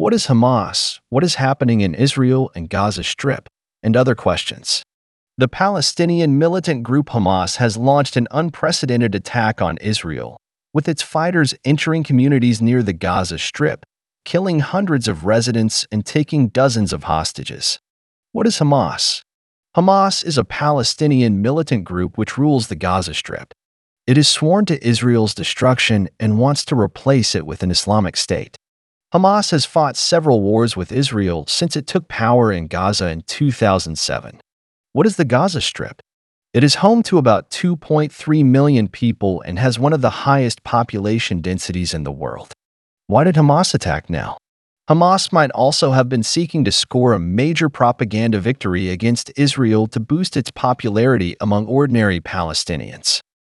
What is Hamas? What is happening in Israel and Gaza Strip? And other questions. The Palestinian militant group Hamas has launched an unprecedented attack on Israel, with its fighters entering communities near the Gaza Strip, killing hundreds of residents and taking dozens of hostages. What is Hamas? Hamas is a Palestinian militant group which rules the Gaza Strip. It is sworn to Israel's destruction and wants to replace it with an Islamic state. Hamas has fought several wars with Israel since it took power in Gaza in 2007. What is the Gaza Strip? It is home to about 2.3 million people and has one of the highest population densities in the world. Why did Hamas attack now? Hamas might also have been seeking to score a major propaganda victory against Israel to boost its popularity among ordinary Palestinians.